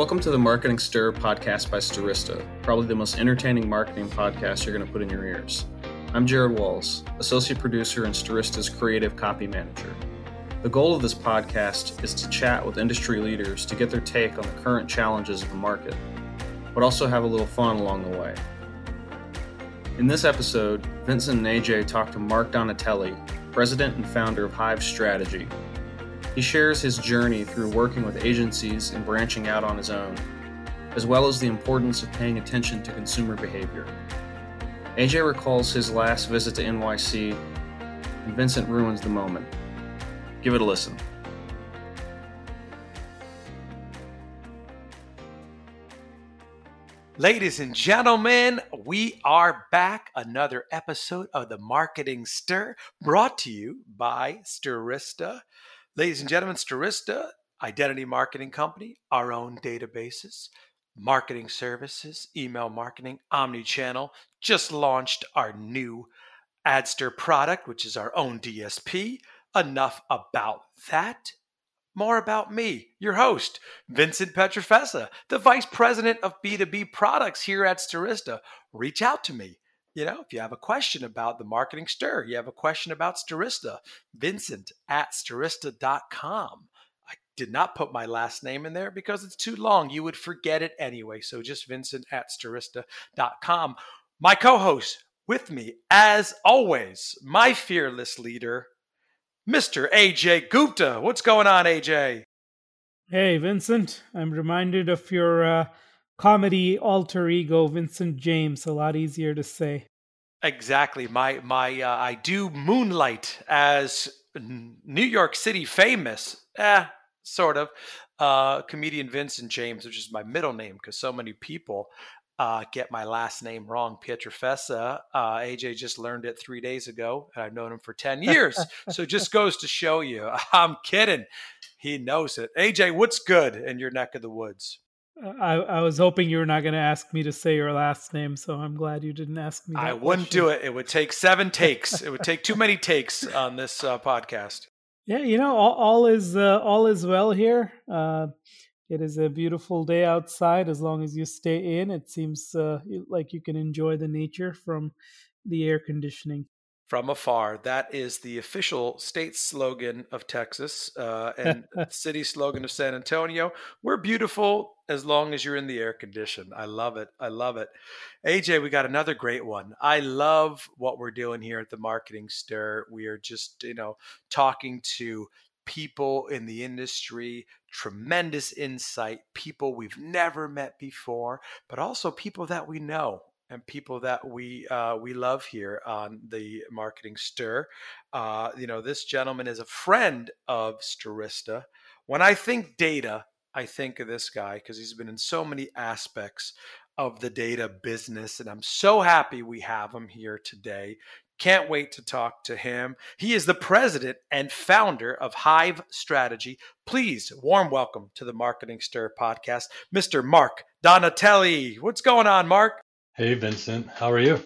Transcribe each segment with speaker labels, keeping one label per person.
Speaker 1: Welcome to the Marketing Stir podcast by Stirista, probably the most entertaining marketing podcast you're going to put in your ears. I'm Jared Walls, associate producer and Stirista's creative copy manager. The goal of this podcast is to chat with industry leaders to get their take on the current challenges of the market, but also have a little fun along the way. In this episode, Vincent and Ajay talk to Mark Donatelli, president and founder of Hive Strategy, he shares his journey through working with agencies and branching out on his own, as well as the importance of paying attention to consumer behavior. Ajay recalls his last visit to NYC, and Vincent ruins the moment. Give it a listen.
Speaker 2: Ladies and gentlemen, we are back. Another episode of the Marketing Stir brought to you by Stirista. Ladies and gentlemen, Stirista, identity marketing company, our own databases, marketing services, email marketing, omni-channel, just launched our new Adster product, which is our own DSP. Enough about that. More about me, your host, Vincent Pietrafesa, the Vice President of B2B products here at Stirista. Reach out to me you know, if you have a question about the marketing stir, you have a question about Stirista, Vincent at stirista.com. I did not put my last name in there because it's too long. You would forget it anyway. So just Vincent at stirista.com. My co host with me, as always, my fearless leader, Mr. Ajay Gupta. What's going on, Ajay?
Speaker 3: Hey, Vincent. I'm reminded of your. Uh comedy alter ego Vincent James. A lot easier to say.
Speaker 2: Exactly. My my uh, I do moonlight as New York City famous, eh, sort of, uh, comedian Vincent James, which is my middle name because so many people uh, get my last name wrong, Pietrafesa. Uh, Ajay just learned it three days ago, and I've known him for 10 years. so just goes to show you. I'm kidding. He knows it. Ajay, what's good in your neck of the woods?
Speaker 3: I, I was hoping you were not going to ask me to say your last name, so I'm glad you didn't ask me.
Speaker 2: I wouldn't question. do it. It would take seven takes. it would take too many takes on this uh, podcast.
Speaker 3: Yeah, you know, all, all is uh, all is well here. Uh, it is a beautiful day outside. As long as you stay in, it seems uh, like you can enjoy the nature from the air conditioning
Speaker 2: from afar. That is the official state slogan of Texas uh, and city slogan of San Antonio. We're beautiful as long as you're in the air condition. I love it. I love it. Ajay, we got another great one. I love what we're doing here at the Marketing Stir. We are just, you know, talking to people in the industry, tremendous insight, people we've never met before, but also people that we know and people that we uh, we love here on the Marketing Stir. Uh, you know, this gentleman is a friend of Stirista. When I think data, I think of this guy because he's been in so many aspects of the data business, and I'm so happy we have him here today. Can't wait to talk to him. He is the president and founder of Hive Strategy. Please, warm welcome to the Marketing Stir podcast, Mr. Mark Donatelli. What's going on, Mark?
Speaker 4: Hey, Vincent. How are you?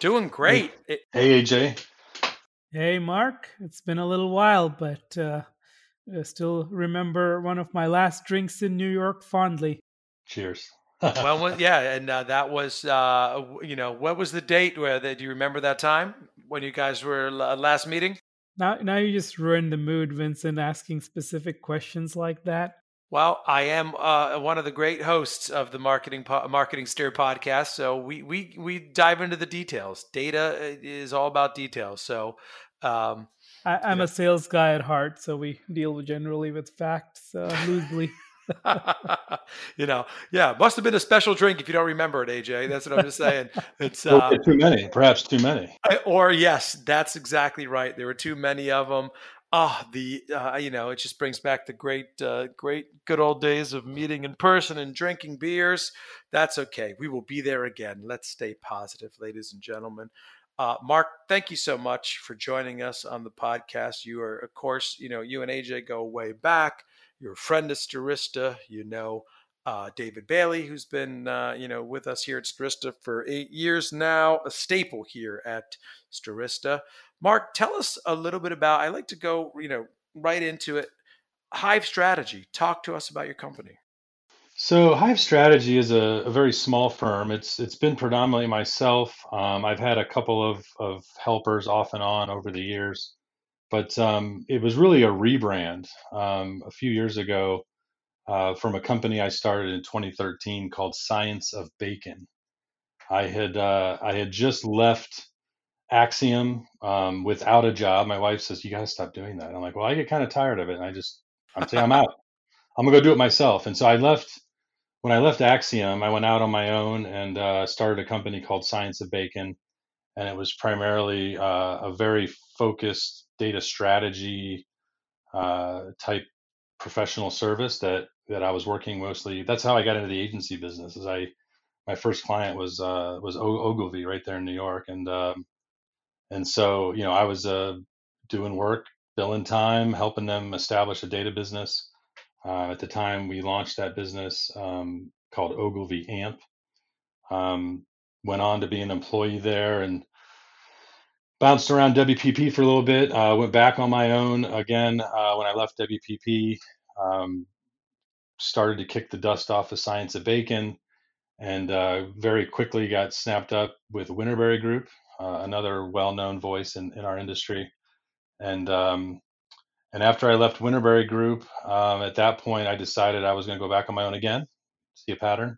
Speaker 2: Doing great.
Speaker 4: Hey, hey Ajay.
Speaker 3: Hey, Mark. It's been a little while, but uh, I still remember one of my last drinks in New York fondly.
Speaker 4: Cheers.
Speaker 2: well, yeah, and uh, that was, uh, you know, what was the date? Where that do you remember that time when you guys were last meeting?
Speaker 3: Now, now you just ruined the mood, Vincent, asking specific questions like that.
Speaker 2: Well, I am uh, one of the great hosts of the marketing po- marketing stir podcast, so we we we dive into the details. Data uh, is all about details. So, um,
Speaker 3: I, am a sales guy at heart, so we deal generally with facts uh, loosely.
Speaker 2: you know, yeah, must have been a special drink if you don't remember it, AJ. That's what I'm just saying. It's
Speaker 4: uh, too many, perhaps too many.
Speaker 2: Or yes, that's exactly right. There were too many of them ah, oh, the uh, you know, it just brings back the great, uh, great, good old days of meeting in person and drinking beers. That's okay. We will be there again. Let's stay positive, ladies and gentlemen. Uh, Mark, thank you so much for joining us on the podcast. You are, of course, you know, you and AJ go way back. You're a friend of Stirista. You know uh, David Bailey, who's been, uh, you know, with us here at Stirista for eight years now, a staple here at Stirista. Mark, tell us a little bit about. I like to go, you know, right into it. Hive Strategy. Talk to us about your company.
Speaker 4: So Hive Strategy is a, a very small firm. It's it's been predominantly myself. Um, I've had a couple of of helpers off and on over the years, but um, it was really a rebrand um, a few years ago uh, from a company I started in 2013 called Science of Bacon. I had uh, I had just left Acxiom um, without a job. My wife says, "You got to stop doing that." I'm like, "Well, I get kind of tired of it," and I just I'm saying I'm out. I'm gonna go do it myself. And so I left. When I left Acxiom, I went out on my own and uh, started a company called Science of Bacon, and it was primarily uh, a very focused data strategy uh, type professional service that that I was working mostly. That's how I got into the agency business. Is I my first client was uh, was Ogilvy right there in New York, and um, and so you know I was uh, doing work, billing time, helping them establish a data business. Uh, at the time, we launched that business um, called Ogilvy AMP. Um, went on to be an employee there and bounced around WPP for a little bit. Uh, went back on my own again uh, when I left WPP. Um, started to kick the dust off of Science of Bacon, and uh, very quickly got snapped up with Winterberry Group, uh, another well-known voice in, in our industry. And um, and after I left Winterberry Group, um, at that point I decided I was going to go back on my own again, see a pattern.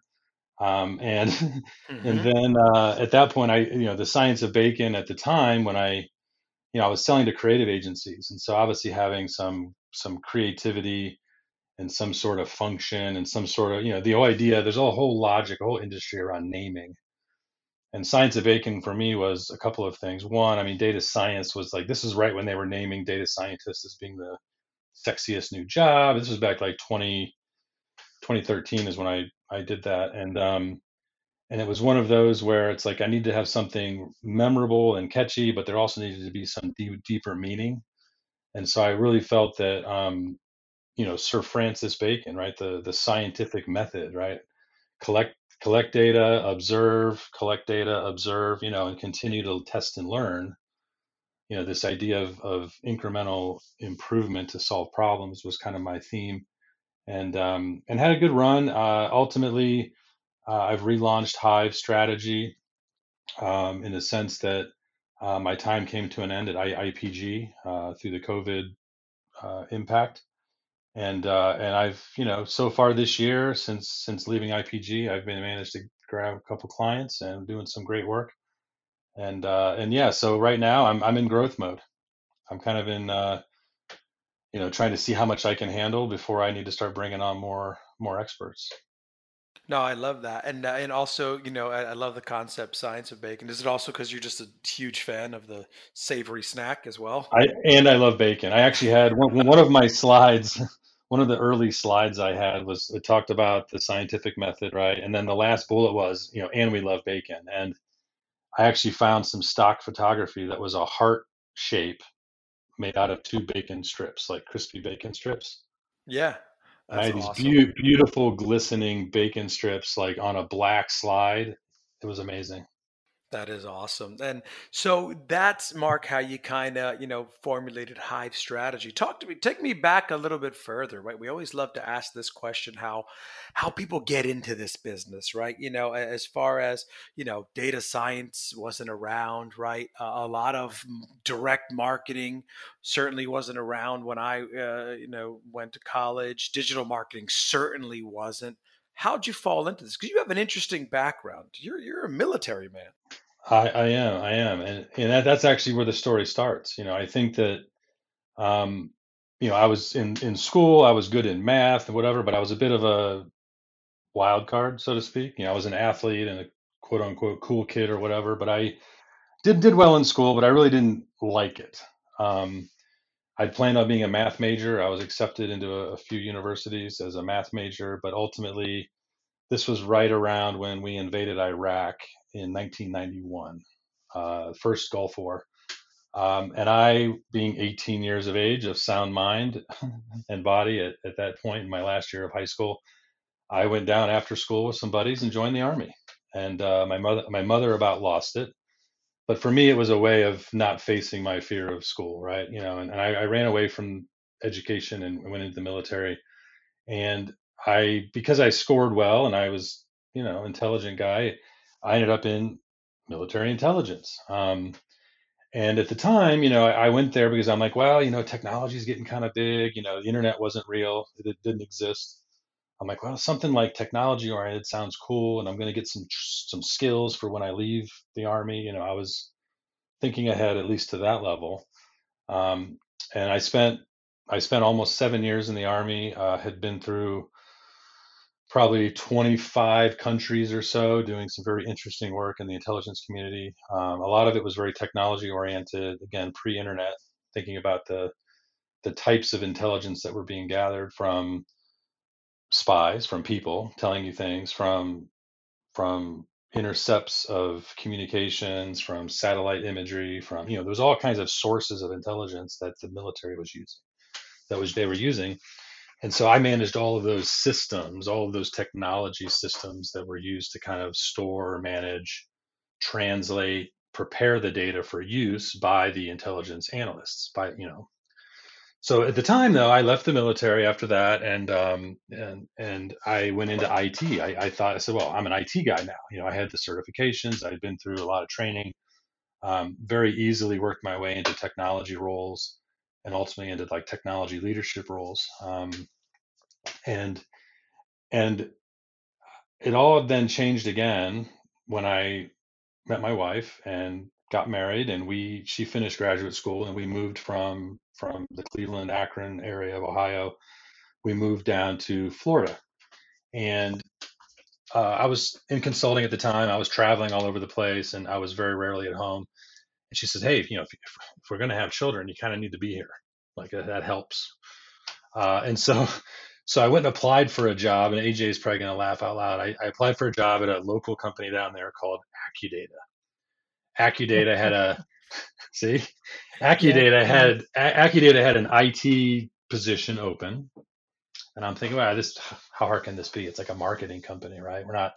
Speaker 4: Um, and mm-hmm. and then uh, at that point, I you know the science of bacon at the time when I you know I was selling to creative agencies, and so obviously having some some creativity and some sort of function and some sort of you know the whole idea. There's a whole logic, a whole industry around naming. And science of bacon for me was a couple of things. One, I mean, data science was like this is right when they were naming data scientists as being the sexiest new job. This was back like 20, 2013 is when I I did that, and um, and it was one of those where it's like I need to have something memorable and catchy, but there also needed to be some deep, deeper meaning. And so I really felt that um, you know Sir Francis Bacon, right, the the scientific method, right, collect collect data, observe, collect data, observe, you know, and continue to test and learn. You know, this idea of of incremental improvement to solve problems was kind of my theme and um, and had a good run. Uh, ultimately, uh, I've relaunched Hive Strategy um, in the sense that uh, my time came to an end at I- IPG uh, through the COVID uh, impact, and uh, and I've you know so far this year since since leaving IPG, I've been managed to grab a couple clients and doing some great work, and and yeah, so right now I'm I'm in growth mode. I'm kind of in you know trying to see how much I can handle before I need to start bringing on more more experts.
Speaker 2: No, I love that, and uh, and also, you know, I, I love the concept science of bacon. Is it also because you're just a huge fan of the savory snack as well?
Speaker 4: I and I love bacon. I actually had one, one of my slides, one of the early slides I had was it talked about the scientific method, right? And then the last bullet was, you know, and we love bacon. And I actually found some stock photography that was a heart shape made out of two bacon strips, like crispy bacon strips.
Speaker 2: Yeah.
Speaker 4: I had these awesome. be- beautiful, glistening bacon strips, like on a black slide. It was amazing.
Speaker 2: That is awesome. And so that's Mark how you kind of, you know, formulated Hive strategy. Talk to me, take me back a little bit further, right? We always love to ask this question how how people get into this business, right? You know, as far as, you know, data science wasn't around, right? Uh, a lot of direct marketing certainly wasn't around when I uh, you know, went to college. Digital marketing certainly wasn't how'd you fall into this? Because you have an interesting background. You're you're a military man.
Speaker 4: I, I am, I am, and and that, that's actually where the story starts. You know, I think that, um, you know, I was in in school, I was good in math and whatever, but I was a bit of a wild card, so to speak. You know, I was an athlete and a quote unquote cool kid or whatever, but I did did well in school, but I really didn't like it. Um, I'd planned on being a math major. I was accepted into a, a few universities as a math major, but ultimately, this was right around when we invaded Iraq in 1991, uh, first Gulf War. Um, and I, being 18 years of age, of sound mind and body at, at that point in my last year of high school, I went down after school with some buddies and joined the army. And uh, my mother, my mother about lost it but for me it was a way of not facing my fear of school right you know and, and I, I, ran away from education and went into the military and I because I scored well and I was you know intelligent guy, I ended up in military intelligence. Um, and at the time, you know, I, I, went there because I'm like, well, you know, technology is getting kind of big. You know, the internet wasn't real; it, it didn't exist. I'm like, well, something like technology oriented sounds cool, and I'm going to get some some skills for when I leave the army. You know, I was thinking ahead at least to that level. Um, and I spent I spent almost seven years in the army. Uh, had been through probably 25 countries or so doing some very interesting work in the intelligence community. Um, a lot of it was very technology oriented, again, pre internet, thinking about the, the types of intelligence that were being gathered from spies, from people telling you things, from, from intercepts of communications, from satellite imagery, from, you know, there's all kinds of sources of intelligence that the military was using, that was they were using and so I managed all of those systems, all of those technology systems that were used to kind of store, manage, translate, prepare the data for use by the intelligence analysts. By you know, so at the time though, I left the military after that, and um, and and I went into IT. I, I thought I said, well, I'm an IT guy now. You know, I had the certifications. I'd been through a lot of training. Um, very easily worked my way into technology roles and ultimately into like technology leadership roles. Um, and and it all then changed again when I met my wife and got married and we she finished graduate school and we moved from from the Cleveland Akron area of Ohio we moved down to Florida and uh, I was in consulting at the time I was traveling all over the place and I was very rarely at home and she says, "Hey, you know, if, if we're going to have children, you kind of need to be here. Like uh, that helps." Uh, and so, so I went and applied for a job, and Ajay is probably going to laugh out loud. I, I, applied for a job at a local company down there called Accudata. Accudata had a see, Accudata yeah. had Accudata had an IT position open, and I'm thinking, wow, this how hard can this be? It's like a marketing company, right? We're not.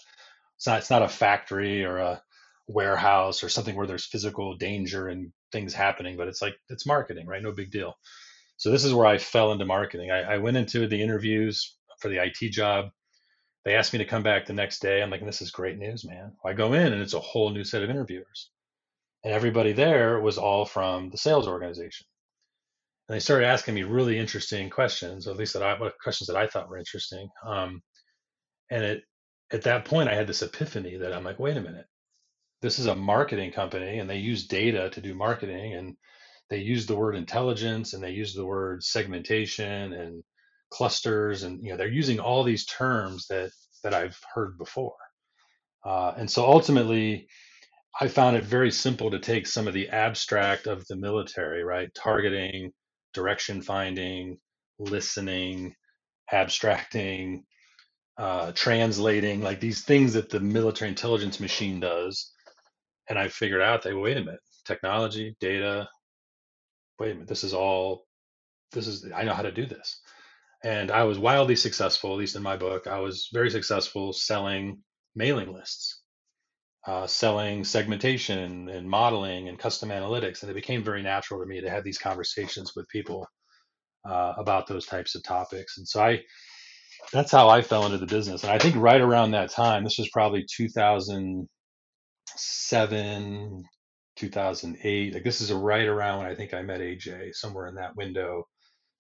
Speaker 4: It's not. It's not a factory or a warehouse or something where there's physical danger and things happening, but it's like it's marketing, right? No big deal. So this is where I fell into marketing. I, I went into the interviews for the IT job. They asked me to come back the next day. I'm like, this is great news, man. I go in and it's a whole new set of interviewers. And everybody there was all from the sales organization. And they started asking me really interesting questions, at least that I questions that I thought were interesting. Um, and it at that point I had this epiphany that I'm like, wait a minute, this is a marketing company and they use data to do marketing and they use the word intelligence and they use the word segmentation and clusters and you know they're using all these terms that that I've heard before. Uh, and so ultimately, I found it very simple to take some of the abstract of the military, right? Targeting, direction finding, listening, abstracting, uh, translating, like these things that the military intelligence machine does, and I figured out that wait a minute, technology, data, wait a minute, this is all, this is I know how to do this, and I was wildly successful, at least in my book. I was very successful selling mailing lists, uh, selling segmentation and modeling and custom analytics, and it became very natural to me to have these conversations with people uh, about those types of topics, and so I that's how I fell into the business. And I think right around that time, this was probably 2007, 2008. Like this is right around when I think I met Ajay, somewhere in that window,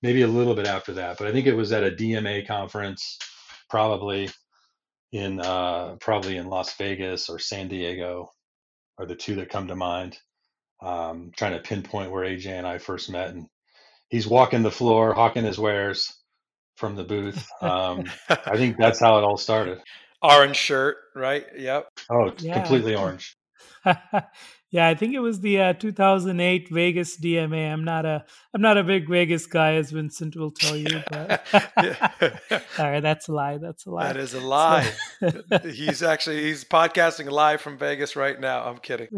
Speaker 4: maybe a little bit after that. But I think it was at a DMA conference, probably in uh, probably in Las Vegas or San Diego, are the two that come to mind. Um, trying to pinpoint where Ajay and I first met, and he's walking the floor, hawking his wares from the booth. Um, I think that's how it all started.
Speaker 2: Orange shirt, right? Yep.
Speaker 4: Oh, yeah. completely orange.
Speaker 3: yeah, I think it was the uh, 2008 Vegas DMA. I'm not a I'm not a big Vegas guy, as Vincent will tell you. But all right, that's a lie. That's a lie.
Speaker 2: That is a lie. He's actually he's podcasting live from Vegas right now. I'm kidding.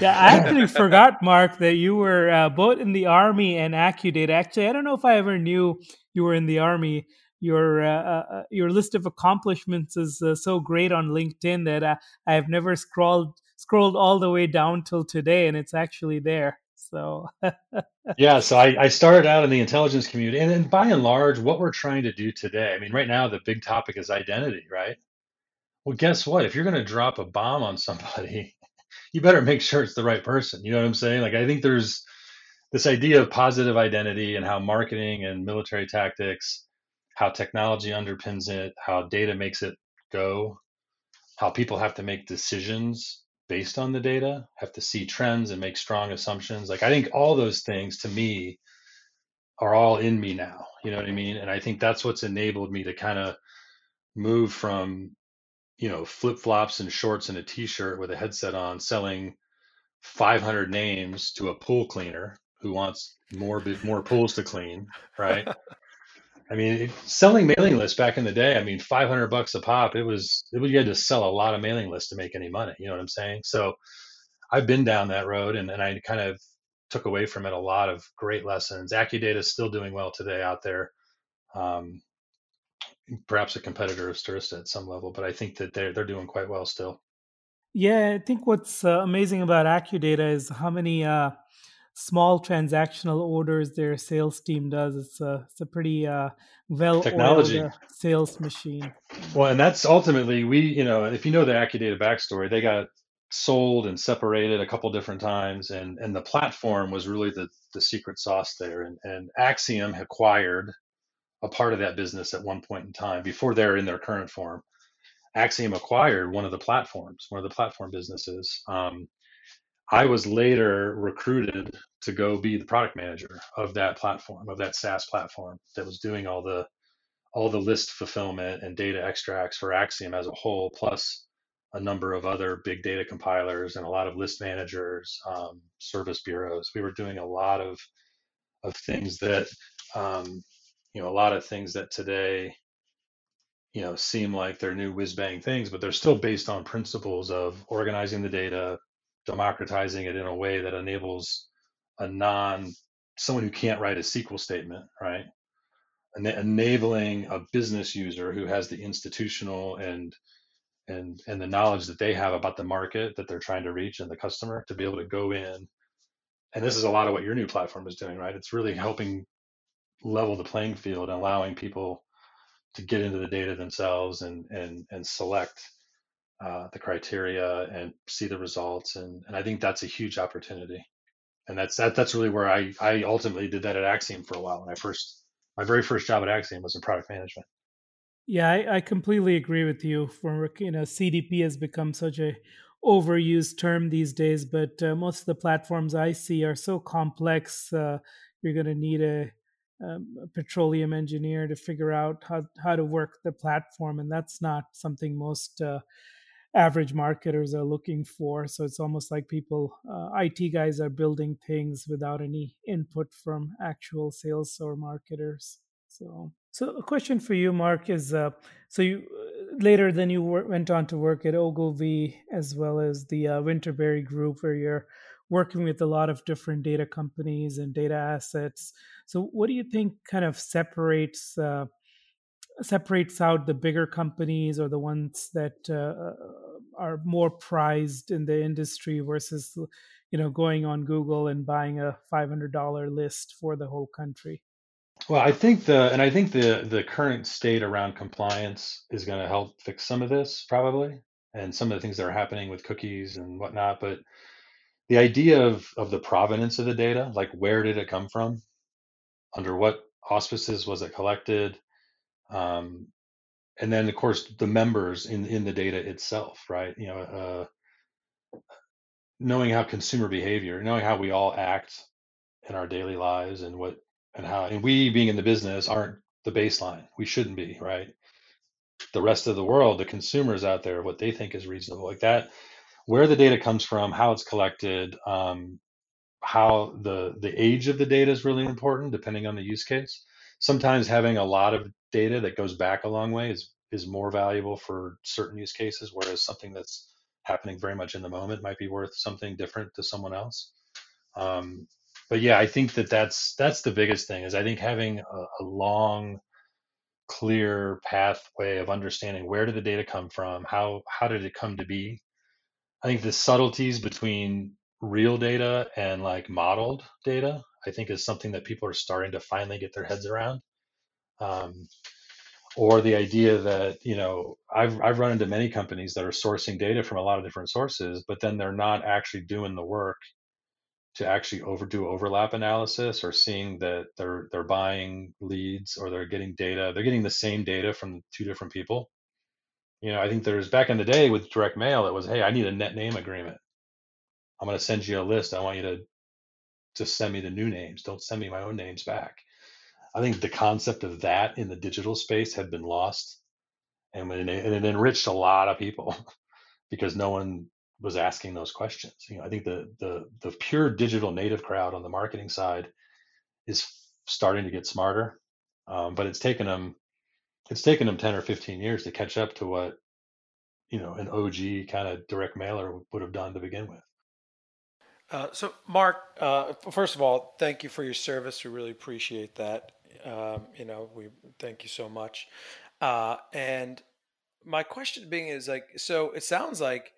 Speaker 3: yeah, I actually forgot, Mark, that you were uh, both in the army and Accudata. Actually, I don't know if I ever knew you were in the army your uh, uh, uh, your list of accomplishments is uh, so great on LinkedIn that I, uh, I have never scrolled scrolled all the way down till today, and it's actually there. So
Speaker 4: yeah, so I, I started out in the intelligence community, and, and by and large, what we're trying to do today. I mean, right now the big topic is identity, right? Well, guess what? If you're going to drop a bomb on somebody, you better make sure it's the right person. You know what I'm saying? Like, I think there's this idea of positive identity and how marketing and military tactics, how technology underpins it, how data makes it go, how people have to make decisions based on the data, have to see trends and make strong assumptions. Like, I think all those things to me are all in me now. You know what I mean? And I think that's what's enabled me to kind of move from you know flip flops and shorts and a t-shirt with a headset on selling 500 names to a pool cleaner who wants more more pools to clean right i mean selling mailing lists back in the day i mean 500 bucks a pop it was it was you had to sell a lot of mailing lists to make any money you know what i'm saying? So i've been down that road and, and i kind of took away from it a lot of great lessons. Accudata is still doing well today out there. Um, perhaps a competitor of Stirista at some level, but I think that they're they're doing quite well still.
Speaker 3: Yeah, I think what's uh, amazing about AccuData is how many uh, small transactional orders their sales team does. It's a it's a pretty uh, well technology uh, sales machine.
Speaker 4: Well, and that's ultimately we you know if you know the AccuData backstory, they got sold and separated a couple different times, and and the platform was really the the secret sauce there. And and Acxiom acquired a part of that business at one point in time before they're in their current form. Acxiom acquired one of the platforms, one of the platform businesses. Um, I was later recruited to go be the product manager of that platform, of that SaaS platform that was doing all the all the list fulfillment and data extracts for Axiom as a whole, plus a number of other big data compilers and a lot of list managers, um, service bureaus. We were doing a lot of of things that um, you know a lot of things that today you know seem like they're new whiz bang things but they're still based on principles of organizing the data democratizing it in a way that enables a non someone who can't write a sql statement right? And enabling a business user who has the institutional and and and the knowledge that they have about the market that they're trying to reach and the customer to be able to go in. And this is a lot of what your new platform is doing right? It's really helping level the playing field and allowing people to get into the data themselves and and and select uh, the criteria and see the results and and I think that's a huge opportunity and that's that that's really where I I ultimately did that at Acxiom for a while when I first my very first job at Acxiom was in product management.
Speaker 3: Yeah, I, I completely agree with you. For you know, CDP has become such a overused term these days, but uh, most of the platforms I see are so complex. Uh, you're going to need a um, a petroleum engineer to figure out how, how to work the platform and that's not something most uh, average marketers are looking for so it's almost like people uh, it guys are building things without any input from actual sales or marketers so so a question for you mark is uh, so you uh, later then you went on to work at ogilvy as well as the uh, winterberry group where you're working with a lot of different data companies and data assets. So, what do you think kind of separates uh, separates out the bigger companies or the ones that uh, are more prized in the industry versus, you know, going on Google and buying a five hundred dollar list for the whole country?
Speaker 4: Well, I think the and I think the the current state around compliance is going to help fix some of this probably, and some of the things that are happening with cookies and whatnot. But the idea of of the provenance of the data, like where did it come from, under what auspices was it collected, um, and then of course the members in in the data itself, right? You know, uh, knowing how consumer behavior, knowing how we all act in our daily lives, and what and how, and we being in the business aren't the baseline. We shouldn't be, right? The rest of the world, the consumers out there, what they think is reasonable, like that where the data comes from, how it's collected, um, how the the age of the data is really important depending on the use case. Sometimes having a lot of data that goes back a long way is is more valuable for certain use cases, whereas something that's happening very much in the moment might be worth something different to someone else. Um, but yeah, I think that that's that's the biggest thing is I think having a, a long, clear pathway of understanding where did the data come from, how how did it come to be, I think the subtleties between real data and like modeled data, I think is something that people are starting to finally get their heads around. Um, or the idea that you know I've I've run into many companies that are sourcing data from a lot of different sources, but then they're not actually doing the work to actually overdo overlap analysis or seeing that they're they're buying leads or they're getting data. They're getting the same data from two different people. You know i think there's back in the day with direct mail it was hey i need a net name agreement. I'm going to send you a list. I want you to just send me the new names don't send me my own names back i think the concept of that in the digital space had been lost and, and it enriched a lot of people because no one was asking those questions. You know, I think the the the pure digital native crowd on the marketing side is starting to get smarter, um, but it's taken them it's taken them ten or fifteen years to catch up to what you know an OG kind of direct mailer would have done to begin with.
Speaker 2: Uh, so, Mark, uh, first of all, thank you for your service. We really appreciate that. Um, you know, we thank you so much. Uh, and my question being is like, so it sounds like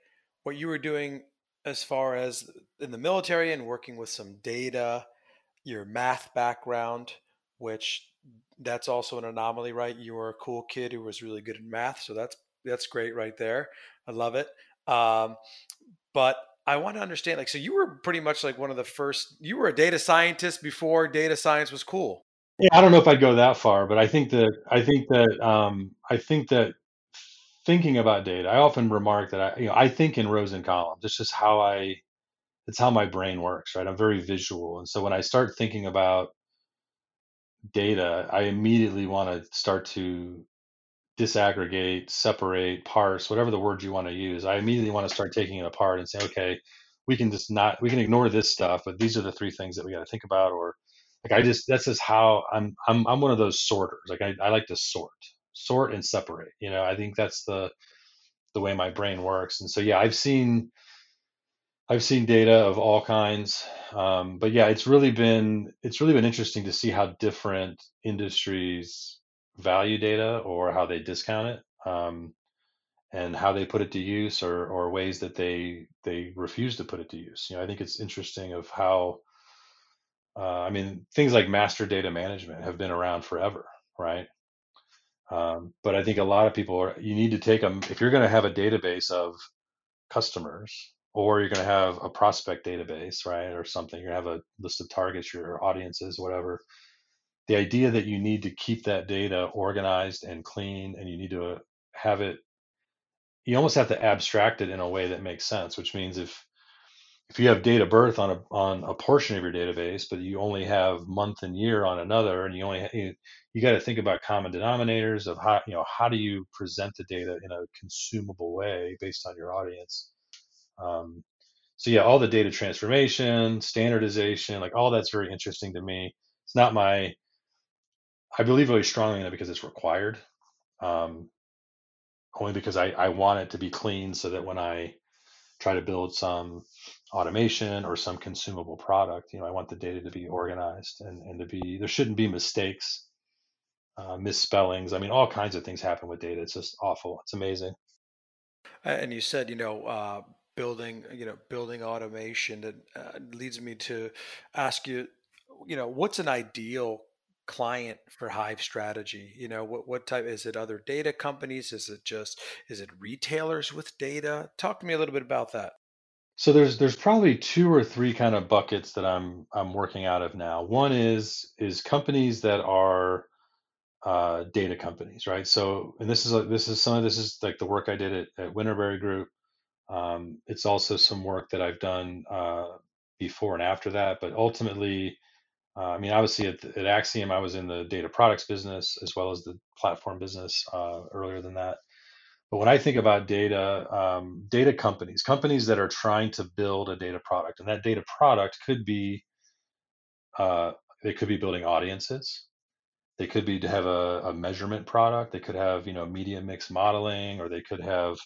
Speaker 2: what you were doing as far as in the military and working with some data, your math background, which that's also an anomaly, right? You were a cool kid who was really good at math, so that's that's great right there. I love it. Um, but I want to understand, like, so you were pretty much like one of the first. You were a data scientist before data science was cool.
Speaker 4: Yeah, I don't know if I'd go that far, but I think that I think that um, I think that thinking about data, I often remark that I, you know, I think in rows and columns. It's just how I, it's how my brain works, right? I'm very visual, and so when I start thinking about data, I immediately want to start to disaggregate, separate, parse, whatever the word you want to use. I immediately want to start taking it apart and say, okay, we can just not, we can ignore this stuff, but these are the three things that we got to think about. Or like, I just, that's just how I'm, I'm, I'm one of those sorters. Like I, I like to sort sort and separate. You know, I think that's the the way my brain works. And so yeah, I've seen I've seen data of all kinds, um, but yeah, it's really been it's really been interesting to see how different industries value data or how they discount it, um, and how they put it to use or or ways that they they refuse to put it to use. You know, I think it's interesting of how uh, I mean things like master data management have been around forever, right? Um, but I think a lot of people are, you need to take them, if you're going to have a database of customers or you're going to have a prospect database, right, or something, you're going to have a list of targets, your audiences, whatever. The idea that you need to keep that data organized and clean and you need to have it, you almost have to abstract it in a way that makes sense, which means if, if you have date of birth on a on a portion of your database, but you only have month and year on another, and you only you, you got to think about common denominators of how you know how do you present the data in a consumable way based on your audience. Um, so yeah, all the data transformation, standardization, like all that's very interesting to me. It's not my I believe really strongly in it because it's required. Um, only because I, I want it to be clean so that when I try to build some automation or some consumable product you know i want the data to be organized and, and to be there shouldn't be mistakes uh, misspellings. I mean all kinds of things happen with data. It's just awful. It's amazing.
Speaker 2: And you said you know uh, building you know building automation that uh, leads me to ask you you know what's an ideal client for hive strategy you know what what type is it other data companies is it just is it retailers with data talk to me a little bit about that
Speaker 4: so there's there's probably two or three kind of buckets that I'm I'm working out of now. One is is companies that are uh, data companies, right? So and this is like this is some of this is like the work I did at, at Winterberry Group. Um, it's also some work that I've done uh, before and after that, but ultimately, uh, I mean, obviously at, at Acxiom, I was in the data products business as well as the platform business uh, earlier than that. But when I think about data, um, data companies, companies that are trying to build a data product, and that data product could be, uh, they could be building audiences. They could be to have a, a measurement product. They could have, you know, media mix modeling, or they could have,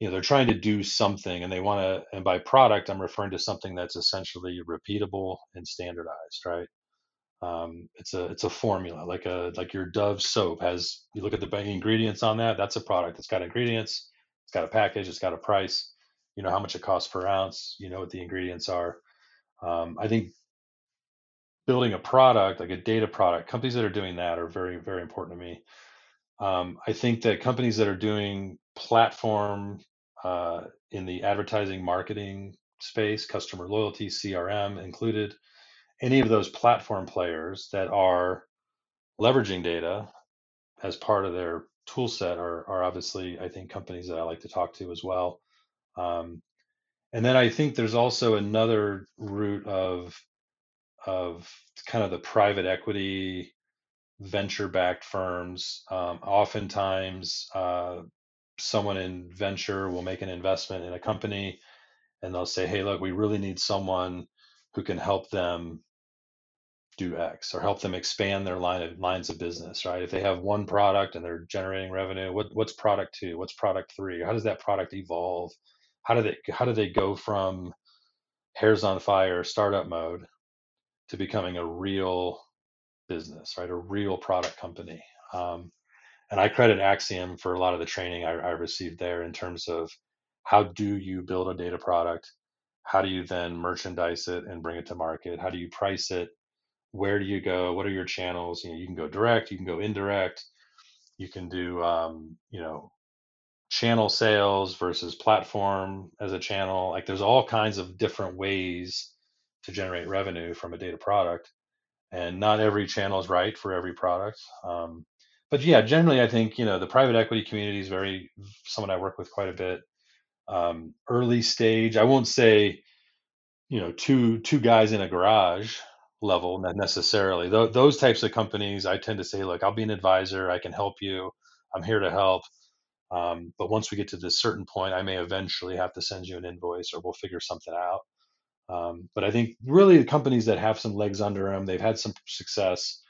Speaker 4: you know, they're trying to do something, and they want to. And by product, I'm referring to something that's essentially repeatable and standardized, right? Um, it's a it's a formula like a like your Dove soap has. You look at the ingredients on that. That's a product. It's got ingredients. It's got a package. It's got a price. you know how much it costs per ounce, you know what the ingredients are. Um, I think building a product like a data product, companies that are doing that are very very important to me. Um, I think that companies that are doing platform uh, in the advertising marketing space, customer loyalty, CRM included, any of those platform players that are leveraging data as part of their tool set are, are obviously, I think, companies that I like to talk to as well. Um, and then I think there's also another route of of kind of the private equity venture backed firms. Um, oftentimes, uh, someone in venture will make an investment in a company and they'll say, hey, look, we really need someone who can help them do X or help them expand their line of lines of business, right? If they have one product and they're generating revenue, what, what's product two? What's product three? How does that product evolve? How do they how do they go from hairs on fire startup mode to becoming a real business, right? A real product company. Um, and I credit Acxiom for a lot of the training I, I received there in terms of how do you build a data product? How do you then merchandise it and bring it to market? How do you price it? Where do you go? What are your channels? You know, you can go direct, you can go indirect, you can do, um, you know, channel sales versus platform as a channel. Like there's all kinds of different ways to generate revenue from a data product and not every channel is right for every product. Um, but yeah, generally, I think you know the private equity community is very someone I work with quite a bit. Um, early stage, I won't say you know two two guys in a garage level not necessarily. Th- those types of companies, I tend to say, look, I'll be an advisor. I can help you. I'm here to help. Um, but once we get to this certain point, I may eventually have to send you an invoice, or we'll figure something out. Um, but I think really the companies that have some legs under them, they've had some success,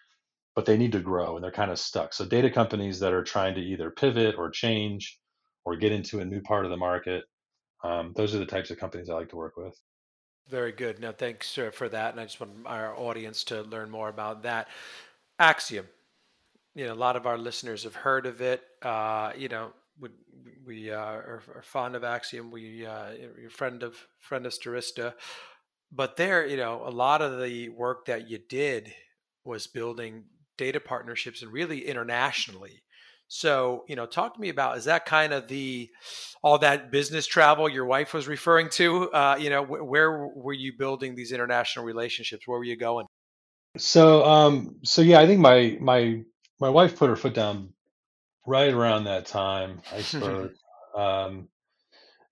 Speaker 4: but they need to grow and they're kind of stuck. So data companies that are trying to either pivot or change or get into a new part of the market, um, those are the types of companies I like to work with.
Speaker 2: Very good. Now, thanks for that. And I just want our audience to learn more about that. Acxiom. You know, a lot of our listeners have heard of it. Uh, you know, we, we uh, are, are, fond of Acxiom. We, uh, you're friend of friend of Stirista, but there, you know, a lot of the work that you did was building data partnerships and really internationally. So, you know, talk to me about is that kind of the all that business travel your wife was referring to? Uh, you know, wh- where were you building these international relationships? Where were you going?
Speaker 4: So, um, so yeah, I think my my my wife put her foot down right around that time. I suppose. um,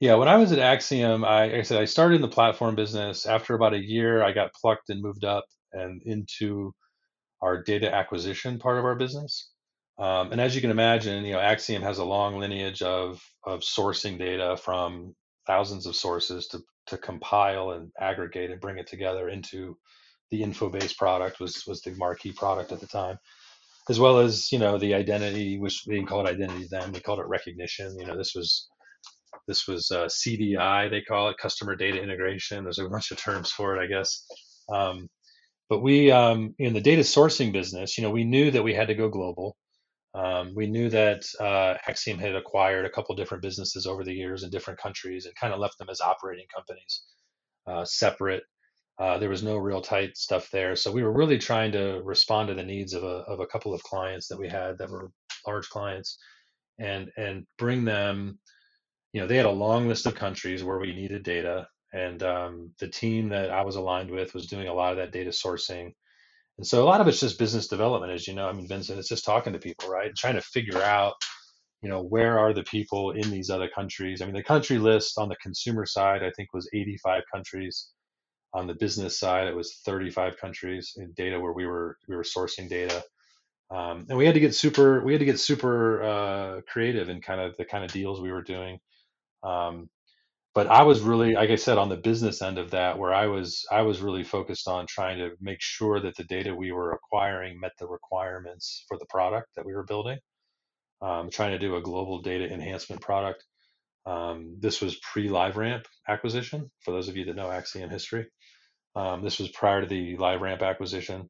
Speaker 4: yeah, when I was at Acxiom, I, like I said I started in the platform business. After about a year, I got plucked and moved up and into our data acquisition part of our business. Um, and as you can imagine, you know, Acxiom has a long lineage of of sourcing data from thousands of sources to to compile and aggregate and bring it together into the InfoBase product was was the marquee product at the time, as well as you know the identity, which we didn't call it identity then, we called it recognition. You know, this was this was uh, CDI, they call it, customer data integration. There's a bunch of terms for it, I guess. Um, but we, um, in the data sourcing business, you know, we knew that we had to go global. Um, we knew that uh, Acxiom had acquired a couple different businesses over the years in different countries and kind of left them as operating companies, uh, separate. Uh, there was no real tight stuff there, so we were really trying to respond to the needs of a of a couple of clients that we had that were large clients, and and bring them. You know, they had a long list of countries where we needed data, and um, the team that I was aligned with was doing a lot of that data sourcing and so a lot of it's just business development, as you know. I mean, Vincent, it's just talking to people, right? Trying to figure out, you know, where are the people in these other countries? I mean, the country list on the consumer side, I think, was 85 countries. On the business side, it was 35 countries in data where we were we were sourcing data, um, and we had to get super we had to get super uh, creative in kind of the kind of deals we were doing. Um, but I was really, like I said, on the business end of that, where I was, I was really focused on trying to make sure that the data we were acquiring met the requirements for the product that we were building. Um, trying to do a global data enhancement product. Um, this was pre LiveRamp acquisition. For those of you that know Acxiom history, um, this was prior to the LiveRamp acquisition.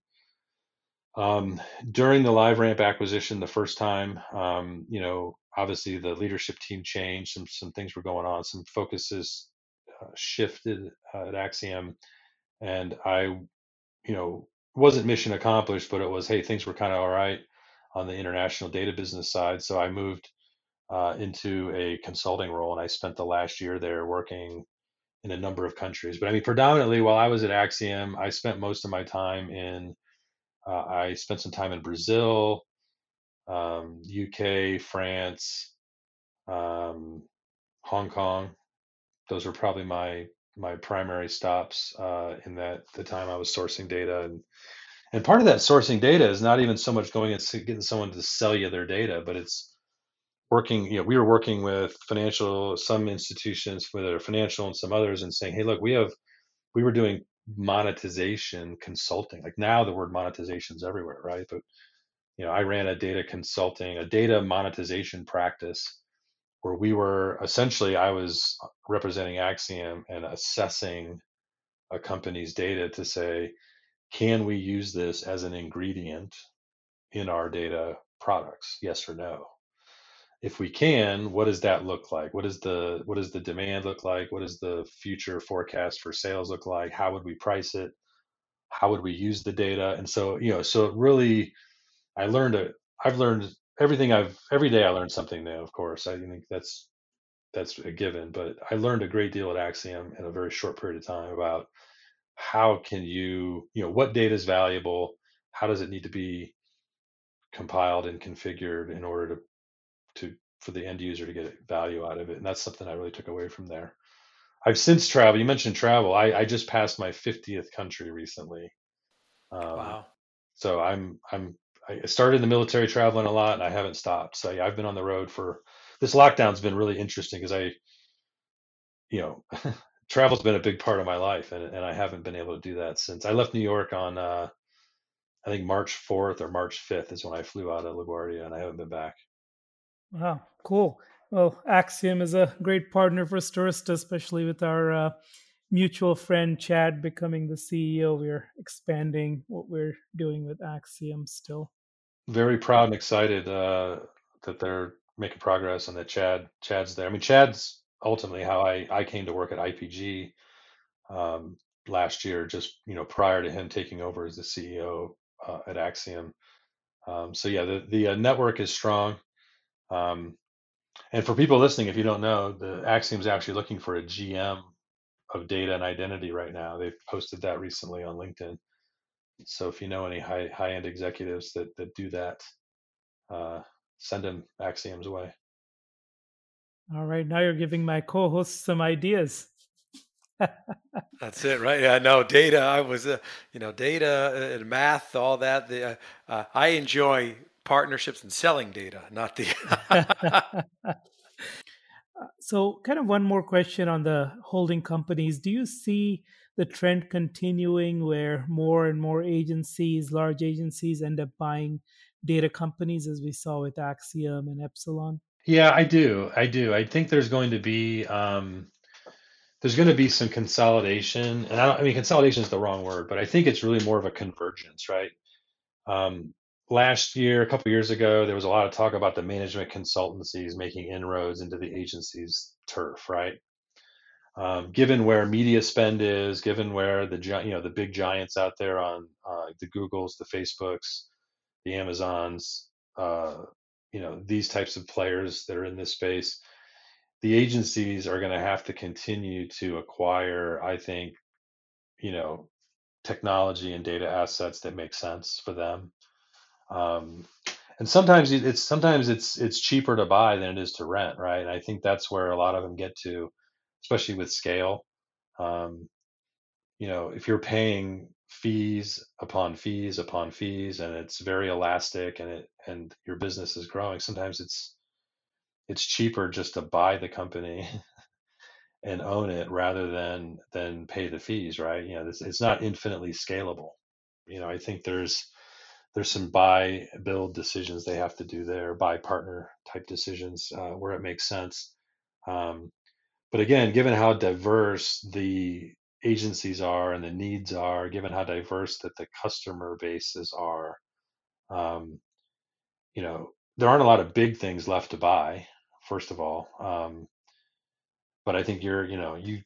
Speaker 4: Um, during the LiveRamp acquisition, the first time, um, you know, obviously the leadership team changed some some things were going on some focuses uh, shifted uh, at Acxiom, and I, you know, wasn't mission accomplished, but it was hey, things were kind of all right on the international data business side. So I moved uh, into a consulting role, and I spent the last year there working in a number of countries. But I mean, predominantly while I was at Acxiom, I spent most of my time in. Uh, I spent some time in Brazil, um, UK, France, um, Hong Kong. Those were probably my my primary stops uh, in that the time I was sourcing data and and part of that sourcing data is not even so much going and getting someone to sell you their data, but it's working. You know, we were working with financial some institutions, whether financial and some others, and saying, hey, look, we have we were doing monetization consulting. Like now, the word monetization is everywhere, right? But you know, I ran a data consulting, a data monetization practice where we were essentially, I was uh, representing Acxiom and assessing a company's data to say, can we use this as an ingredient in our data products? Yes or no? If we can, what does that look like? What is the what does the demand look like? What does the future forecast for sales look like? How would we price it? How would we use the data? And so, you know, so it really I learned a I've learned everything I've every day I learned something new, of course. I think that's that's a given, but I learned a great deal at Acxiom in a very short period of time about how can you, you know, what data is valuable, how does it need to be compiled and configured in order to to for the end user to get value out of it. And that's something I really took away from there. I've since traveled. You mentioned travel. I, I just passed my 50th country recently.
Speaker 2: Um, wow.
Speaker 4: So I'm I'm I started in the military traveling a lot and I haven't stopped. So yeah, I've been on the road for this lockdown's been really interesting because I, you know, travel's been a big part of my life and, and I haven't been able to do that since I left New York on, uh, I think March 4th or March 5th is when I flew out of LaGuardia and I haven't been back.
Speaker 3: Wow, cool. Well, Acxiom is a great partner for Stirista, especially with our uh, mutual friend Chad becoming the CEO. We're expanding what we're doing with Acxiom still
Speaker 4: very proud and excited uh, that they're making progress and that Chad Chad's there. I mean, Chad's ultimately how I I came to work at IPG um, last year, just you know prior to him taking over as the CEO uh, at Acxiom. Um, so yeah, the the uh, network is strong. Um, and for people listening, if you don't know, the Acxiom's actually looking for a GM of data and identity right now. They've posted that recently on LinkedIn. So if you know any high high end executives that that do that, uh, send them Acxiom's way.
Speaker 3: All right, now you're giving my co-host some ideas.
Speaker 2: That's it, right? Yeah, no data. I was, uh, you know, data uh, and math, all that. The, uh, uh, I enjoy partnerships and selling data, not the.
Speaker 3: so, kind of one more question on the holding companies. Do you see the trend continuing where more and more agencies, large agencies, end up buying data companies, as we saw with Acxiom and Epsilon?
Speaker 4: Yeah, I do. I do. I think there's going to be um, there's going to be some consolidation, and I, I, mean consolidation is the wrong word, but I think it's really more of a convergence, right? Um, last year, a couple years ago, there was a lot of talk about the management consultancies making inroads into the agency's turf, right? Um, given where media spend is, given where the you know the big giants out there on uh, the Googles, the Facebooks, the Amazons, uh, you know these types of players that are in this space, the agencies are going to have to continue to acquire, I think, you know, technology and data assets that make sense for them. Um, and sometimes it's sometimes it's it's cheaper to buy than it is to rent, right? And I think that's where a lot of them get to especially with scale. Um, you know, if you're paying fees upon fees upon fees, and it's very elastic, and it and your business is growing, sometimes it's it's cheaper just to buy the company and own it rather than than pay the fees, right? You know, it's not infinitely scalable. You know, I think there's there's some buy build decisions they have to do there, buy partner type decisions uh, where it makes sense. Um, but again, given how diverse the agencies are and the needs are, given how diverse that the customer bases are, um, you know, there aren't a lot of big things left to buy. First of all, um, but I think you're, you know, you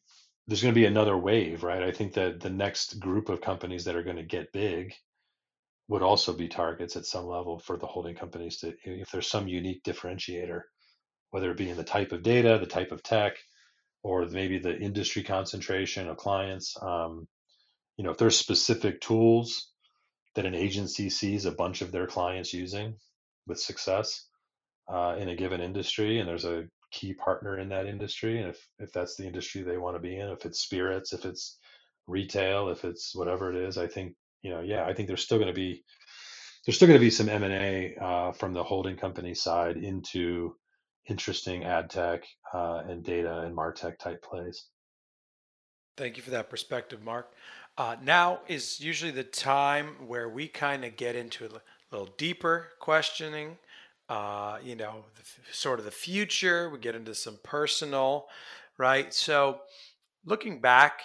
Speaker 4: there's going to be another wave, right? I think that the next group of companies that are going to get big would also be targets at some level for the holding companies to, if there's some unique differentiator, whether it be in the type of data, the type of tech, or maybe the industry concentration of clients. Um, you know, if there's specific tools that an agency sees a bunch of their clients using with success uh, in a given industry, and there's a key partner in that industry, and if if that's the industry they want to be in, if it's spirits, if it's retail, if it's whatever it is, I think you know, yeah, I think there's still going to be there's still going to be some M and A uh, from the holding company side into interesting ad tech uh, and data and martech type plays.
Speaker 2: Thank you for that perspective, Mark. Uh, now is usually the time where we kind of get into a little deeper questioning. Uh, you know, the, sort of the future. We get into some personal, right? So, looking back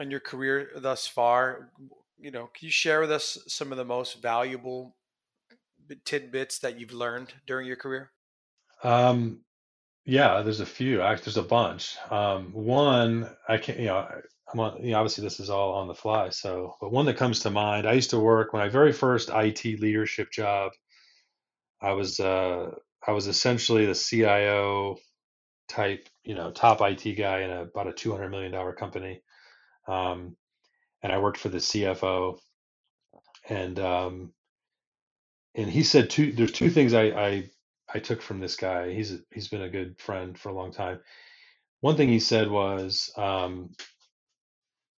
Speaker 2: on your career thus far, you know, can you share with us some of the most valuable tidbits that you've learned during your career?
Speaker 4: Um, yeah, there's a few. Actually, there's a bunch. Um, one, I can't, you know, I'm on, you know, obviously this is all on the fly. So, but one that comes to mind, I used to work when I very first IT leadership job. I was, uh, I was essentially the CIO type, you know, top IT guy in a, about a $200 million company. Um, and I worked for the CFO. And, um, and he said two, there's two things I, I I took from this guy. He's a, he's been a good friend for a long time. One thing he said was um,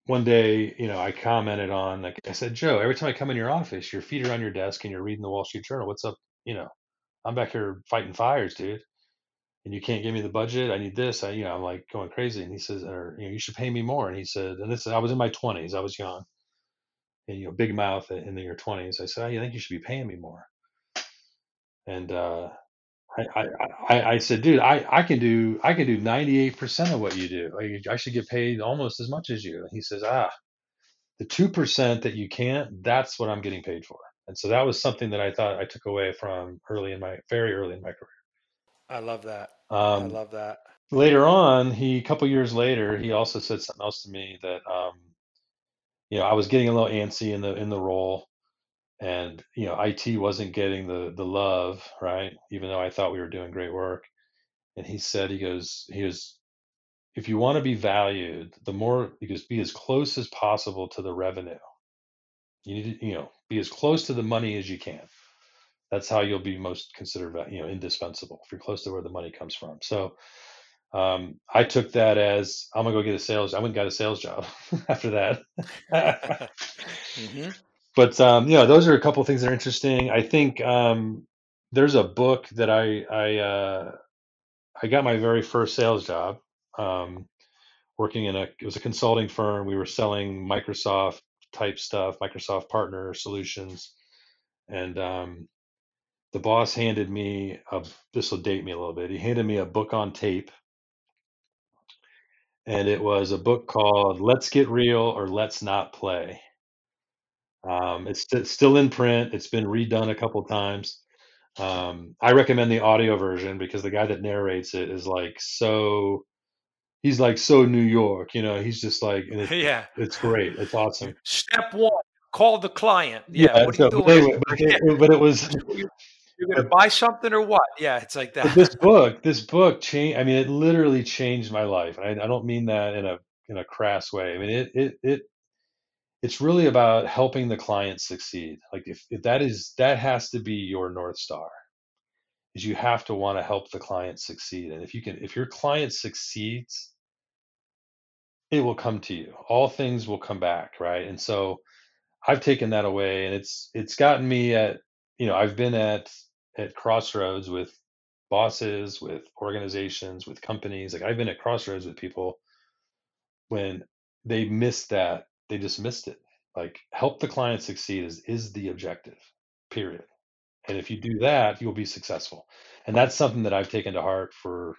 Speaker 4: one day, you know, I commented on like I said, Joe, every time I come in your office, your feet are on your desk and you're reading the Wall Street Journal. What's up? You know, I'm back here fighting fires, dude. And you can't give me the budget. I need this. I, you know, I'm like going crazy. And he says, or you know, you should pay me more. And he said, and this, I was in my 20s. I was young, and you know, big mouth in your 20s. I said, you think you should be paying me more? And uh, I, I, I said, dude, I, I can do I can do 98% of what you do. I, I should get paid almost as much as you. And he says, ah, the 2% that you can't, that's what I'm getting paid for. And so that was something that I thought I took away from early in my very early in my career.
Speaker 2: I love that. Um, I love that.
Speaker 4: Later on, he a couple years later, he also said something else to me that um, you know, I was getting a little antsy in the in the role and you know IT wasn't getting the the love right even though I thought we were doing great work and he said he goes he goes if you want to be valued the more because be as close as possible to the revenue you need to you know be as close to the money as you can that's how you'll be most considered you know indispensable if you're close to where the money comes from so um, I took that as I'm gonna go get a sales. I went and got a sales job after that. mm-hmm but um, you know, those are a couple things that are interesting. I think um, there's a book that I I uh, I got my very first sales job um, working in a it was a consulting firm. We were selling Microsoft type stuff, Microsoft partner solutions, and um, the boss handed me a this will date me a little bit. He handed me a book on tape, and it was a book called "Let's Get Real" or "Let's Not Play." Um, it's, still in print. It's been redone a couple times. Um, I recommend the audio version because the guy that narrates it is like so. He's like so New York, you know. He's just like, it's,
Speaker 2: yeah,
Speaker 4: it's great. It's awesome.
Speaker 2: Step one: call the client. Yeah, yeah what so,
Speaker 4: but, anyway, but, it, but, it, was.
Speaker 2: You're gonna buy something or what? Yeah, it's like that.
Speaker 4: this book, this book changed. I mean, it literally changed my life. I, I don't mean that in a in a crass way. I mean, it it it it's really about helping the client succeed. Like if, if that is that has to be your north star is you have to want to help the client succeed and if you can if your client succeeds it will come to you. All things will come back right? And so i've taken that away and it's it's gotten me at you know i've been at at crossroads with bosses with organizations with companies like i've been at crossroads with people when they miss that they just missed it. Like help the client succeed is is the objective. Period. And if you do that, you'll be successful. And that's something that I've taken to heart for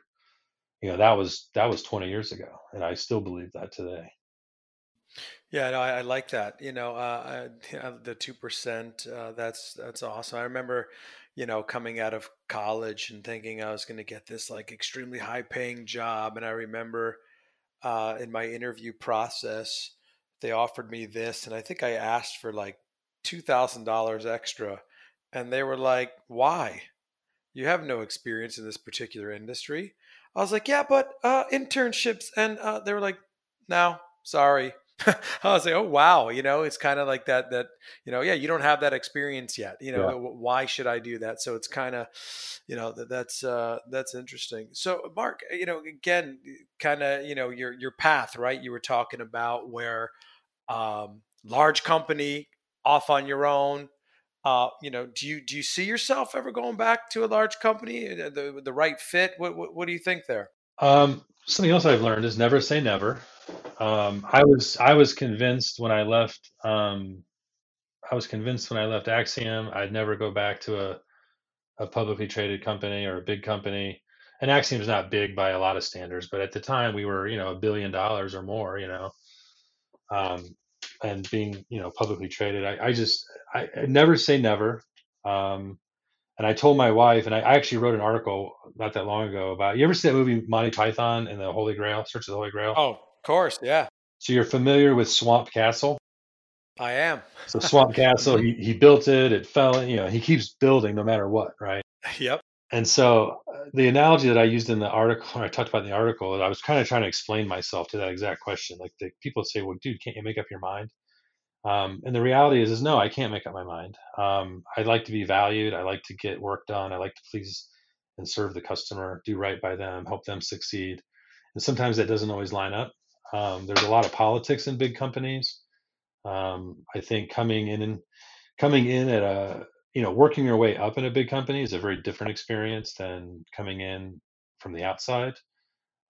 Speaker 4: you know that was that was 20 years ago and I still believe that today.
Speaker 2: Yeah, no, I, I like that. You know, uh, I, the two percent. Uh, that's that's awesome. I remember, you know, coming out of college and thinking I was going to get this like extremely high paying job, and I remember uh, in my interview process, they offered me this, and I think I asked for like two thousand dollars extra, and they were like, "Why? You have no experience in this particular industry." I was like, "Yeah, but uh, internships," and uh, they were like, "No, sorry." I was like, oh wow, you know, it's kind of like that. That you know, yeah, you don't have that experience yet. You know,
Speaker 4: Yeah.
Speaker 2: why should I do that? So it's kind of, you know, that, that's uh, that's interesting. So Mark, you know, again, kind of, you know, your your path, right? You were talking about where um, large company off on your own. Uh, you know, do you do you see yourself ever going back to a large company, uh, the the right fit? What what, what do you think there?
Speaker 4: Um, something else I've learned is never say never. Um, I was I was convinced when I left um, I was convinced when I left Acxiom I'd never go back to a, a publicly traded company or a big company. And Acxiom's not big by a lot of standards, but at the time we were, you know, a billion dollars or more, you know. Um, and being, you know, publicly traded, I, I just I, I never say never. Um, and I told my wife, and I, I actually wrote an article not that long ago about. You ever see that movie Monty Python and the Holy Grail, Search of the Holy Grail?
Speaker 2: Oh, of course, yeah,
Speaker 4: So you're familiar with Swamp Castle?
Speaker 2: I am.
Speaker 4: So Swamp Castle, he, he built it. It fell. You know, he keeps building no matter what, right?
Speaker 2: Yep.
Speaker 4: And so uh, the analogy that I used in the article, I talked about in the article, I was kind of trying to explain myself to that exact question. Like the people say, "Well, dude, can't you make up your mind?" Um, and the reality is, is no, I can't make up my mind. Um, I like to be valued. I like to get work done. I like to please and serve the customer, do right by them, help them succeed. And sometimes that doesn't always line up. Um, there's a lot of politics in big companies. Um, I think coming in and coming in at a you know working your way up in a big company is a very different experience than coming in from the outside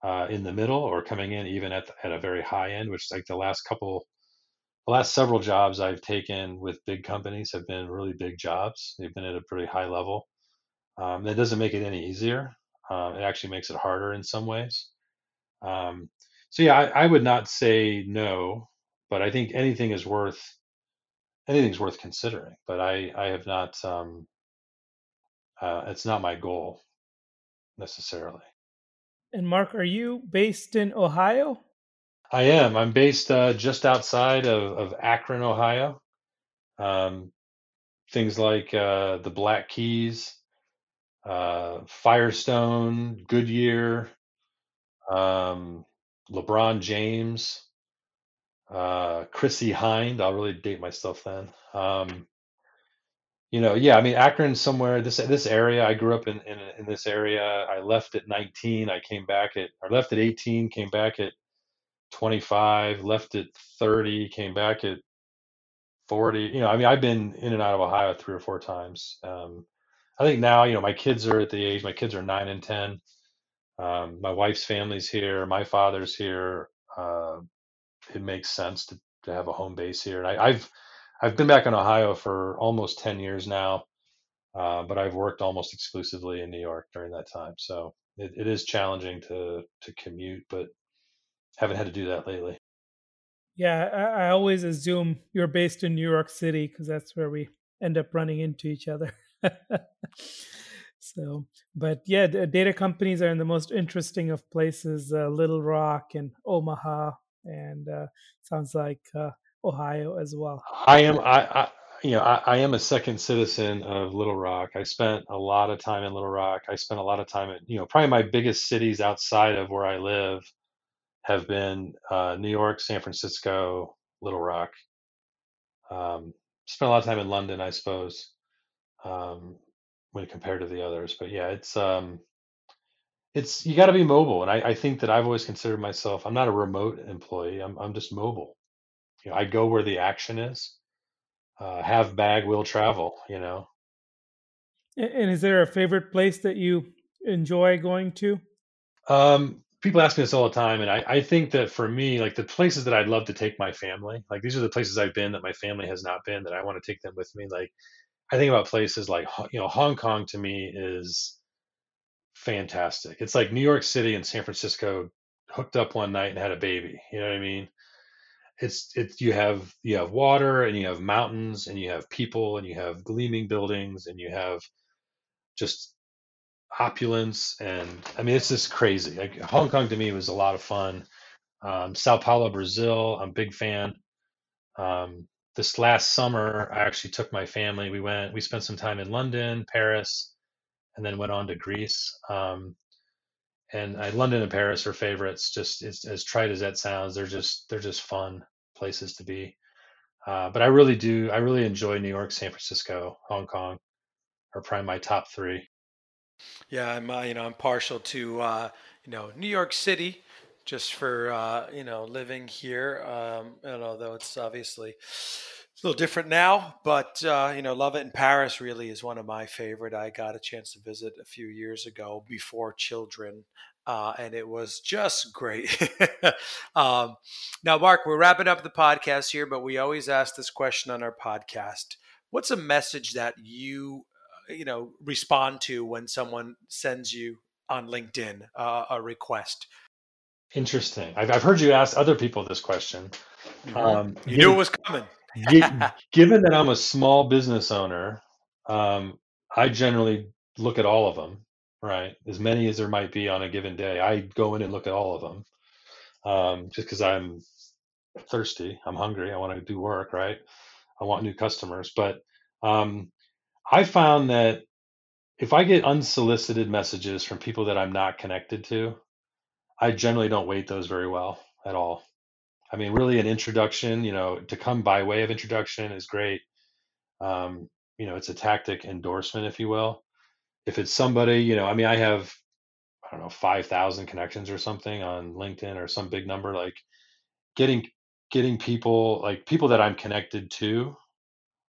Speaker 4: uh, in the middle or coming in even at, the, at a very high end which is like the last couple the last several jobs i've taken with big companies have been really big jobs. They've been at a pretty high level. Um, that doesn't make it any easier. Um, it actually makes it harder in some ways. Um, so yeah I, I would not say no but i think anything is worth anything's worth considering but i i have not um uh, it's not my goal necessarily.
Speaker 3: And Mark, are you based in Ohio?
Speaker 4: i am. I'm based uh, just outside of, of akron ohio. Um, things like uh, the black keys uh, firestone goodyear um, lebron james uh, Chrissie Hynde i'll really date myself then um, You know, yeah, I mean Akron somewhere this this area. I grew up in, in in this area. I left at 19. I came back at I left at 18, came back at 25, left at 30, came back at 40. You know, I mean I've been in and out of Ohio three or four times. Um, I think now, you know, my kids are at the age, my kids are 9 and 10. Um, my wife's family's here, my father's here. Uh, it makes sense to to have a home base here. And I, I've I've been back in Ohio for almost 10 years now uh, but I've worked almost exclusively in New York during that time. So it, it is challenging to to commute, but haven't had to do that lately.
Speaker 3: Yeah, I, I always assume you're based in New York City because that's where we end up running into each other. so, but yeah, data companies are in the most interesting of places: uh, Little Rock and Omaha, and uh, sounds like uh, Ohio as well.
Speaker 4: I am I, I you know I, I am a second citizen of Little Rock. I spent a lot of time in Little Rock. I spent a lot of time at you know probably my biggest cities outside of where I live have been uh, New York, San Francisco, Little Rock. Um, spent a lot of time in London, I suppose, um, when compared to the others. But yeah, it's um, it's you got to be mobile, and I, I think that I've always considered myself. I'm not a remote employee. I'm I'm just mobile. You know, I go where the action is. Uh, have bag, will travel. You know.
Speaker 3: And is there a favorite place that you enjoy going to?
Speaker 4: Um, people ask me this all the time, and I, I think that for me, like the places that I'd love to take my family, like these are the places I've been that my family has not been that I want to take them with me. Like I think about places like you know Hong Kong to me is fantastic. It's like New York City and San Francisco hooked up one night and had a baby. You know what I mean? It's it's you have you have water and you have mountains and you have people and you have gleaming buildings and you have just opulence and I mean it's just crazy. Like Hong Kong to me was a lot of fun. Um, Sao Paulo, Brazil, I'm a big fan. Um, this last summer, I actually took my family. We went, we spent some time in London, Paris, and then went on to Greece. Um, and I, London and Paris are favorites. Just as, as trite as that sounds, they're just they're just fun places to be. Uh, but I really do. I really enjoy New York, San Francisco, Hong Kong, are probably my top three.
Speaker 2: Yeah, I'm uh, you know I'm partial to uh, you know New York City, just for uh, you know living here. Um, and although it's obviously a little different now, but uh, you know love it. in Paris really is one of my favorite. I got a chance to visit a few years ago before children uh, and it was just great. um, now, Mark, we're wrapping up the podcast here, but we always ask this question on our podcast: What's a message that you, uh, you know, respond to when someone sends you on LinkedIn uh, a request?
Speaker 4: Interesting. I've, I've heard you ask other people this question.
Speaker 2: Mm-hmm. Um, you given, knew it was coming.
Speaker 4: given that I'm a small business owner, um, I generally look at all of them right? As many as there might be on a given day. I go in and look at all of them um, just because I'm thirsty, I'm hungry, I want to do work, right? I want new customers. But um, I found that if I get unsolicited messages from people that I'm not connected to, I generally don't weight those very well at all. I mean, really, an introduction, you know, to come by way of introduction is great. Um, you know, it's a tactic endorsement, if you will if it's somebody, you know, I mean, I have, I don't know, 5,000 connections or something on LinkedIn or some big number, like getting, getting people, like people that I'm connected to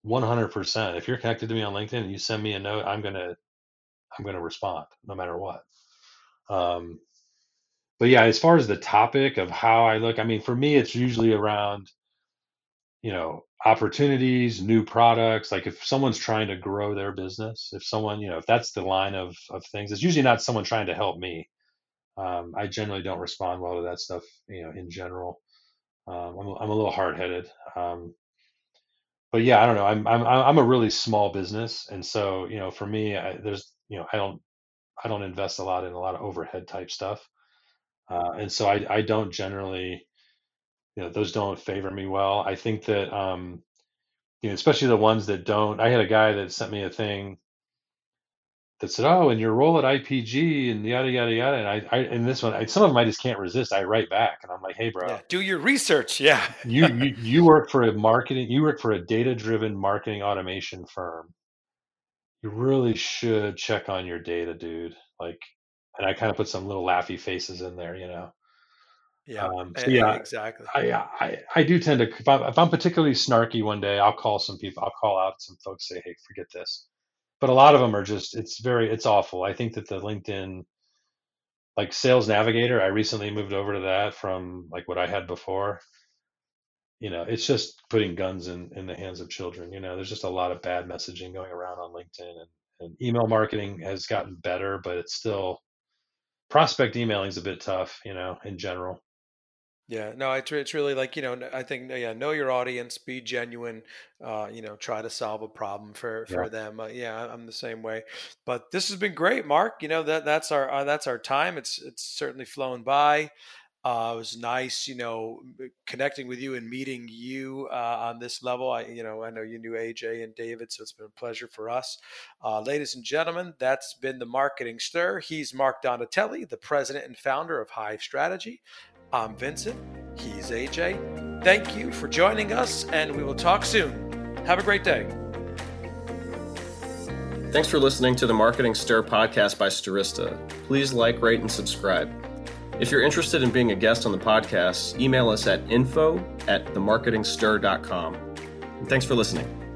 Speaker 4: 100%. If you're connected to me on LinkedIn and you send me a note, I'm going to, I'm going to respond no matter what. Um, but yeah, as far as the topic of how I look, I mean, for me, it's usually around, you know, opportunities, new products. Like if someone's trying to grow their business, if someone, you know, if that's the line of, of things, it's usually not someone trying to help me. Um, I generally don't respond well to that stuff, you know, in general. Um, I'm, I'm a little hard headed. Um, but yeah, I don't know. I'm, I'm, I'm a really small business. And so, you know, for me, I, there's, you know, I don't, I don't invest a lot in a lot of overhead type stuff. Uh, and so I, I don't generally, you know those don't favor me well. I think that um, you know, especially the ones that don't. I had a guy that sent me a thing that said, "Oh, in your role at IPG and yada yada yada," and I, I and this one, I, some of them I just can't resist. I write back, and I'm like, "Hey, bro,
Speaker 2: yeah, do your research." Yeah,
Speaker 4: you, you you work for a marketing, you work for a data driven marketing automation firm. You really should check on your data, dude. Like, and I kind of put some little laughy faces in there, you know.
Speaker 2: Yeah. Um, so yeah, exactly.
Speaker 4: I, I, I do tend to, if I'm, if I'm particularly snarky one day, I'll call some people, I'll call out some folks, say, Hey, forget this. But a lot of them are just, it's very, it's awful. I think that the LinkedIn, like Sales Navigator, I recently moved over to that from like what I had before. You know, it's just putting guns in, in the hands of children. You know, there's just a lot of bad messaging going around on LinkedIn and, and email marketing has gotten better, but it's still prospect emailing is a bit tough, you know, in general.
Speaker 2: Yeah, no, it's it's really like you know I think yeah know your audience, be genuine, uh, you know try to solve a problem for for yeah. them. Uh, yeah, I'm the same way. But this has been great, Mark. You know that that's our uh, that's our time. It's it's certainly flown by. Uh, it was nice, you know, connecting with you and meeting you uh, on this level. I, you know, I know you knew Ajay and David, so it's been a pleasure for us. Uh, ladies and gentlemen, that's been the Marketing Stir. He's Mark Donatelli, the president and founder of Hive Strategy. I'm Vincent. He's Ajay. Thank you for joining us, and we will talk soon. Have a great day.
Speaker 1: Thanks for listening to the Marketing Stir podcast by Stirista. Please like, rate, and subscribe. If you're interested in being a guest on the podcast, email us at info at themarketingstir.com. And thanks for listening.